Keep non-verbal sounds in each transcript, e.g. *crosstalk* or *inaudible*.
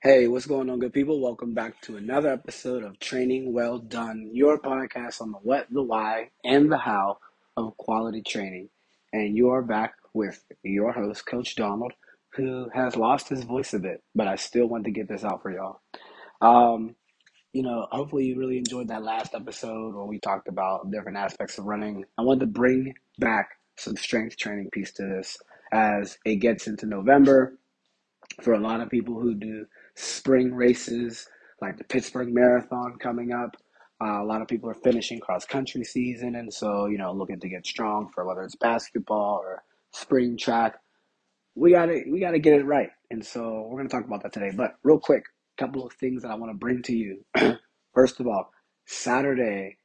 Hey, what's going on, good people? Welcome back to another episode of Training Well Done, your podcast on the what, the why, and the how of quality training. And you are back with your host, Coach Donald, who has lost his voice a bit, but I still want to get this out for y'all. Um, you know, hopefully you really enjoyed that last episode where we talked about different aspects of running. I wanted to bring back some strength training piece to this as it gets into November for a lot of people who do spring races like the Pittsburgh Marathon coming up. Uh, a lot of people are finishing cross country season, and so you know looking to get strong for whether it's basketball or spring track. We gotta we gotta get it right, and so we're gonna talk about that today. But real quick, a couple of things that I want to bring to you. *clears throat* First of all, Saturday,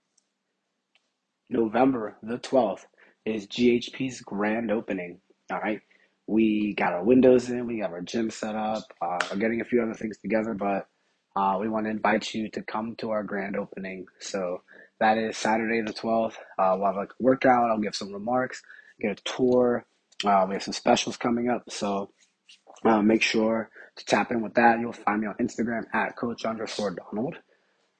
November the twelfth, is GHP's grand opening. All right, we got our windows in, we got our gym set up, uh, we're getting a few other things together, but uh, we want to invite you to come to our grand opening. So that is Saturday the 12th. Uh, we'll have a workout, I'll give some remarks, get a tour. Uh, we have some specials coming up, so uh, make sure to tap in with that. You'll find me on Instagram at coach underscore Donald.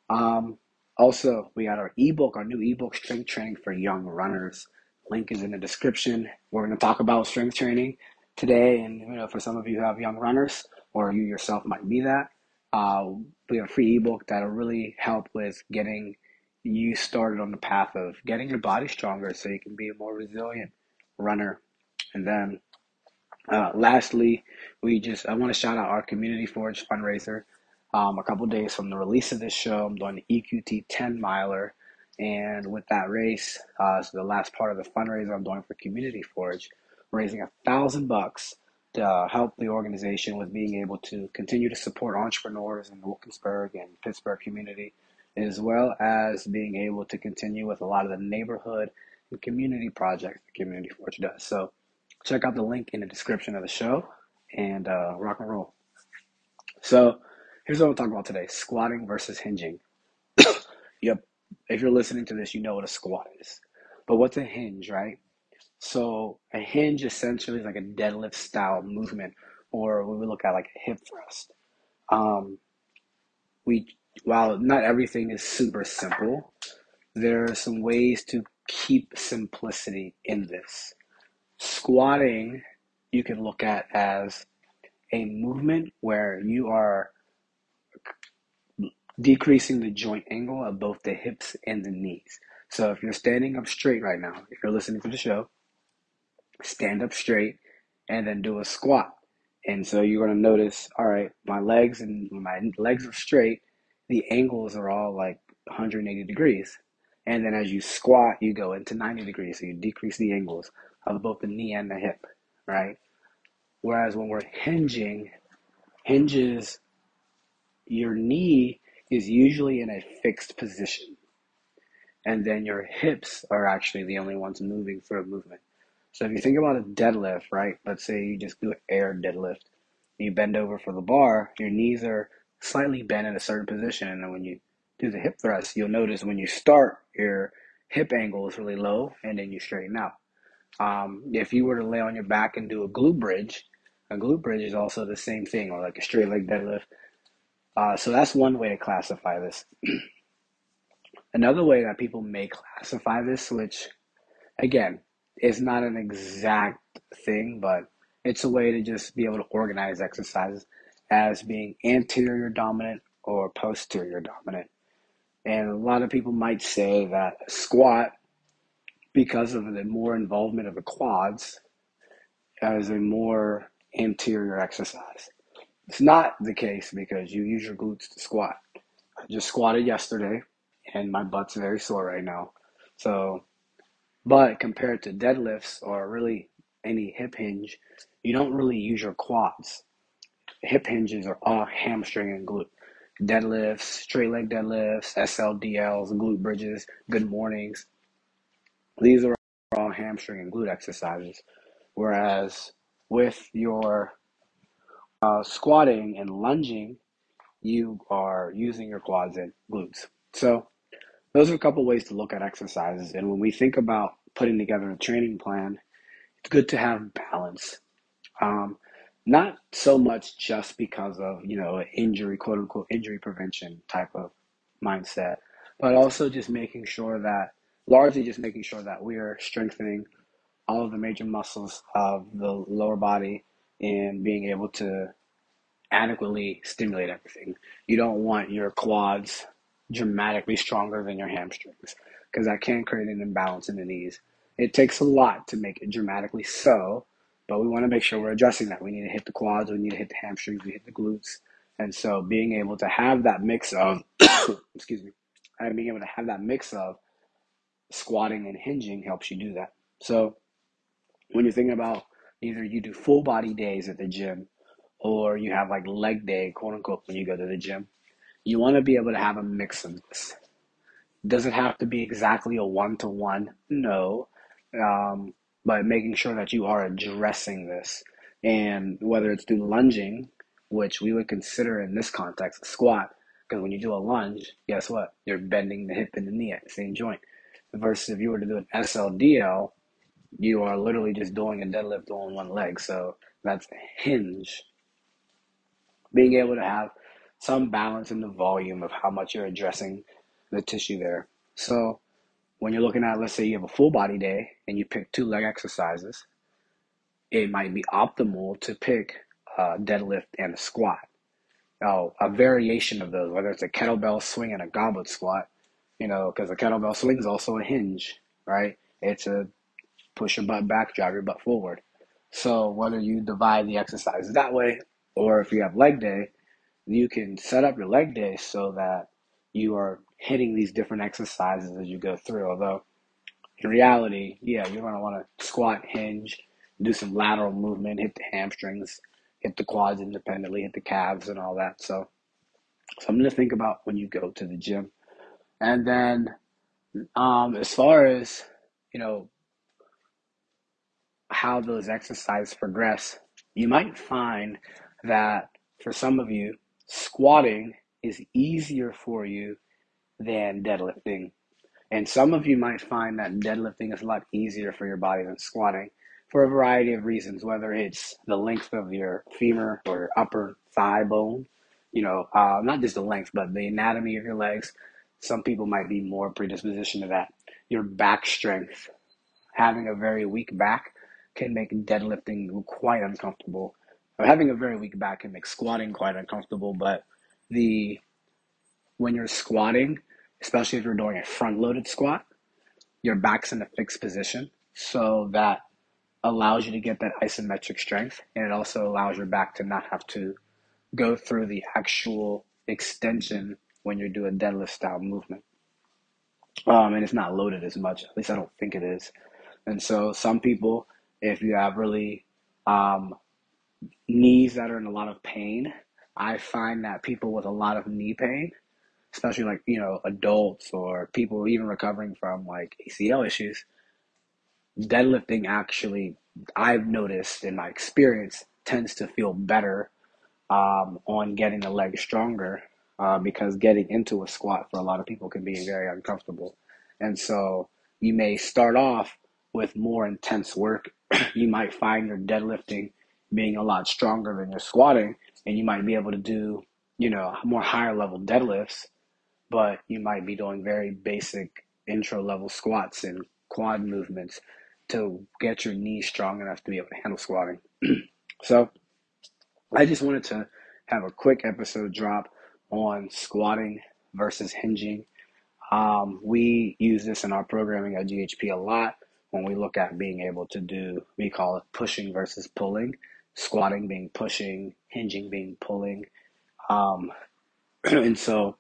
Um, also, we got our ebook, our new ebook, Strength Training for Young Runners. Link is in the description. We're going to talk about strength training today, and you know, for some of you who have young runners, or you yourself might be that, uh, we have a free ebook that'll really help with getting you started on the path of getting your body stronger, so you can be a more resilient runner. And then, uh, lastly, we just I want to shout out our Community Forge fundraiser. Um, a couple days from the release of this show, I'm doing the EQT 10 miler. And with that race, uh, so the last part of the fundraiser I'm doing for Community Forge, raising a thousand bucks to help the organization with being able to continue to support entrepreneurs in the Wilkinsburg and Pittsburgh community, as well as being able to continue with a lot of the neighborhood and community projects the Community Forge does. So check out the link in the description of the show and uh, rock and roll. So here's what we'll talk about today squatting versus hinging. *coughs* yep. If you're listening to this, you know what a squat is. But what's a hinge, right? So a hinge essentially is like a deadlift style movement, or we look at like a hip thrust. Um, we while not everything is super simple, there are some ways to keep simplicity in this. Squatting, you can look at as a movement where you are decreasing the joint angle of both the hips and the knees. So if you're standing up straight right now, if you're listening to the show, stand up straight, and then do a squat. And so you're to notice, all right, my legs and my legs are straight. The angles are all like 180 degrees. And then as you squat, you go into 90 degrees. So you decrease the angles of both the knee and the hip, right? Whereas when we're hinging, hinges, your knee is usually in a fixed position. And then your hips are actually the only ones moving through a movement. So if you think about a deadlift, right? Let's say you just do an air deadlift. You bend over for the bar, your knees are slightly bent in a certain position, and then when you do the hip thrust, you'll notice when you start, your hip angle is really low, and then you straighten out. Um, if you were to lay on your back and do a glute bridge, a glute bridge is also the same thing, or like a straight leg deadlift. Uh, so that's one way to classify this. *clears throat* Another way that people may classify this, which again, it's not an exact thing, but it's a way to just be able to organize exercises as being anterior dominant or posterior dominant. And a lot of people might say that squat, because of the more involvement of the quads, is a more anterior exercise. It's not the case because you use your glutes to squat. I just squatted yesterday and my butt's very sore right now. So but compared to deadlifts or really any hip hinge, you don't really use your quads. Hip hinges are all hamstring and glute. Deadlifts, straight leg deadlifts, SLDLs, glute bridges, good mornings. These are all hamstring and glute exercises. Whereas with your uh, squatting and lunging, you are using your quads and glutes. So those are a couple ways to look at exercises. And when we think about putting together a training plan, it's good to have balance. Um, not so much just because of you know injury quote unquote injury prevention type of mindset but also just making sure that largely just making sure that we are strengthening all of the major muscles of the lower body and being able to adequately stimulate everything you don't want your quads dramatically stronger than your hamstrings because that can create an imbalance in the knees it takes a lot to make it dramatically so but we want to make sure we're addressing that. We need to hit the quads, we need to hit the hamstrings, we hit the glutes. And so being able to have that mix of, *coughs* excuse me, and being able to have that mix of squatting and hinging helps you do that. So when you're thinking about either you do full body days at the gym or you have like leg day, quote unquote, when you go to the gym, you want to be able to have a mix of this. Does it have to be exactly a one to one? No. Um, but making sure that you are addressing this. And whether it's through lunging, which we would consider in this context a squat, because when you do a lunge, guess what? You're bending the hip and the knee at the same joint. Versus if you were to do an SLDL, you are literally just doing a deadlift on one leg. So that's hinge. Being able to have some balance in the volume of how much you're addressing the tissue there. So when you're looking at, let's say you have a full body day and you pick two leg exercises, it might be optimal to pick a deadlift and a squat. Oh, a variation of those, whether it's a kettlebell swing and a goblet squat, you know, because a kettlebell swing is also a hinge, right? It's a push your butt back, drive your butt forward. So whether you divide the exercises that way, or if you have leg day, you can set up your leg day so that you are hitting these different exercises as you go through. Although in reality, yeah, you're going to want to squat, hinge, do some lateral movement, hit the hamstrings, hit the quads independently, hit the calves, and all that. So, something to think about when you go to the gym. And then, um, as far as you know, how those exercises progress, you might find that for some of you, squatting is easier for you than deadlifting. And some of you might find that deadlifting is a lot easier for your body than squatting for a variety of reasons, whether it's the length of your femur or your upper thigh bone, you know, uh, not just the length, but the anatomy of your legs. Some people might be more predispositioned to that. Your back strength, having a very weak back can make deadlifting quite uncomfortable. Or having a very weak back can make squatting quite uncomfortable, but the when you're squatting, especially if you're doing a front loaded squat, your back's in a fixed position. So that allows you to get that isometric strength. And it also allows your back to not have to go through the actual extension when you do a deadlift style movement. Um, and it's not loaded as much. At least I don't think it is. And so some people, if you have really um, knees that are in a lot of pain, I find that people with a lot of knee pain especially like you know adults or people even recovering from like ACL issues, deadlifting actually I've noticed in my experience tends to feel better um, on getting the leg stronger uh, because getting into a squat for a lot of people can be very uncomfortable, and so you may start off with more intense work. *clears throat* you might find your deadlifting being a lot stronger than your squatting, and you might be able to do you know more higher level deadlifts but you might be doing very basic intro level squats and quad movements to get your knees strong enough to be able to handle squatting. *clears throat* so I just wanted to have a quick episode drop on squatting versus hinging. Um, we use this in our programming at GHP a lot when we look at being able to do, we call it pushing versus pulling, squatting being pushing, hinging being pulling. Um, *clears throat* and so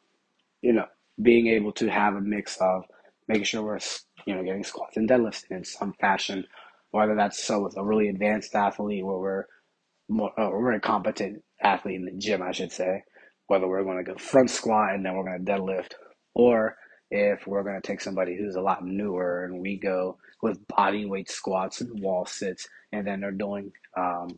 you know, being able to have a mix of making sure we're, you know, getting squats and deadlifts in some fashion, whether that's so with a really advanced athlete where we're more, uh, we're a competent athlete in the gym, I should say, whether we're going to go front squat and then we're going to deadlift, or if we're going to take somebody who's a lot newer and we go with body weight squats and wall sits, and then they're doing um,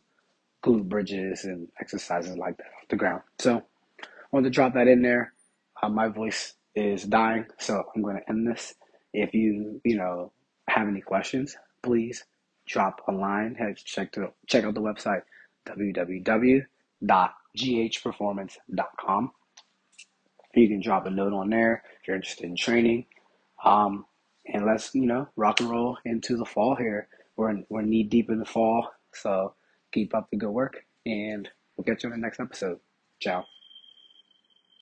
bridges and exercises like that off the ground. So I wanted to drop that in there. Uh, my voice is dying, so I'm going to end this. If you, you know, have any questions, please drop a line. Check to check out the website www.ghperformance.com. You can drop a note on there if you're interested in training. Um, and let's you know rock and roll into the fall here. We're in, we're knee deep in the fall, so Keep up the good work, and we'll catch you in the next episode. Ciao.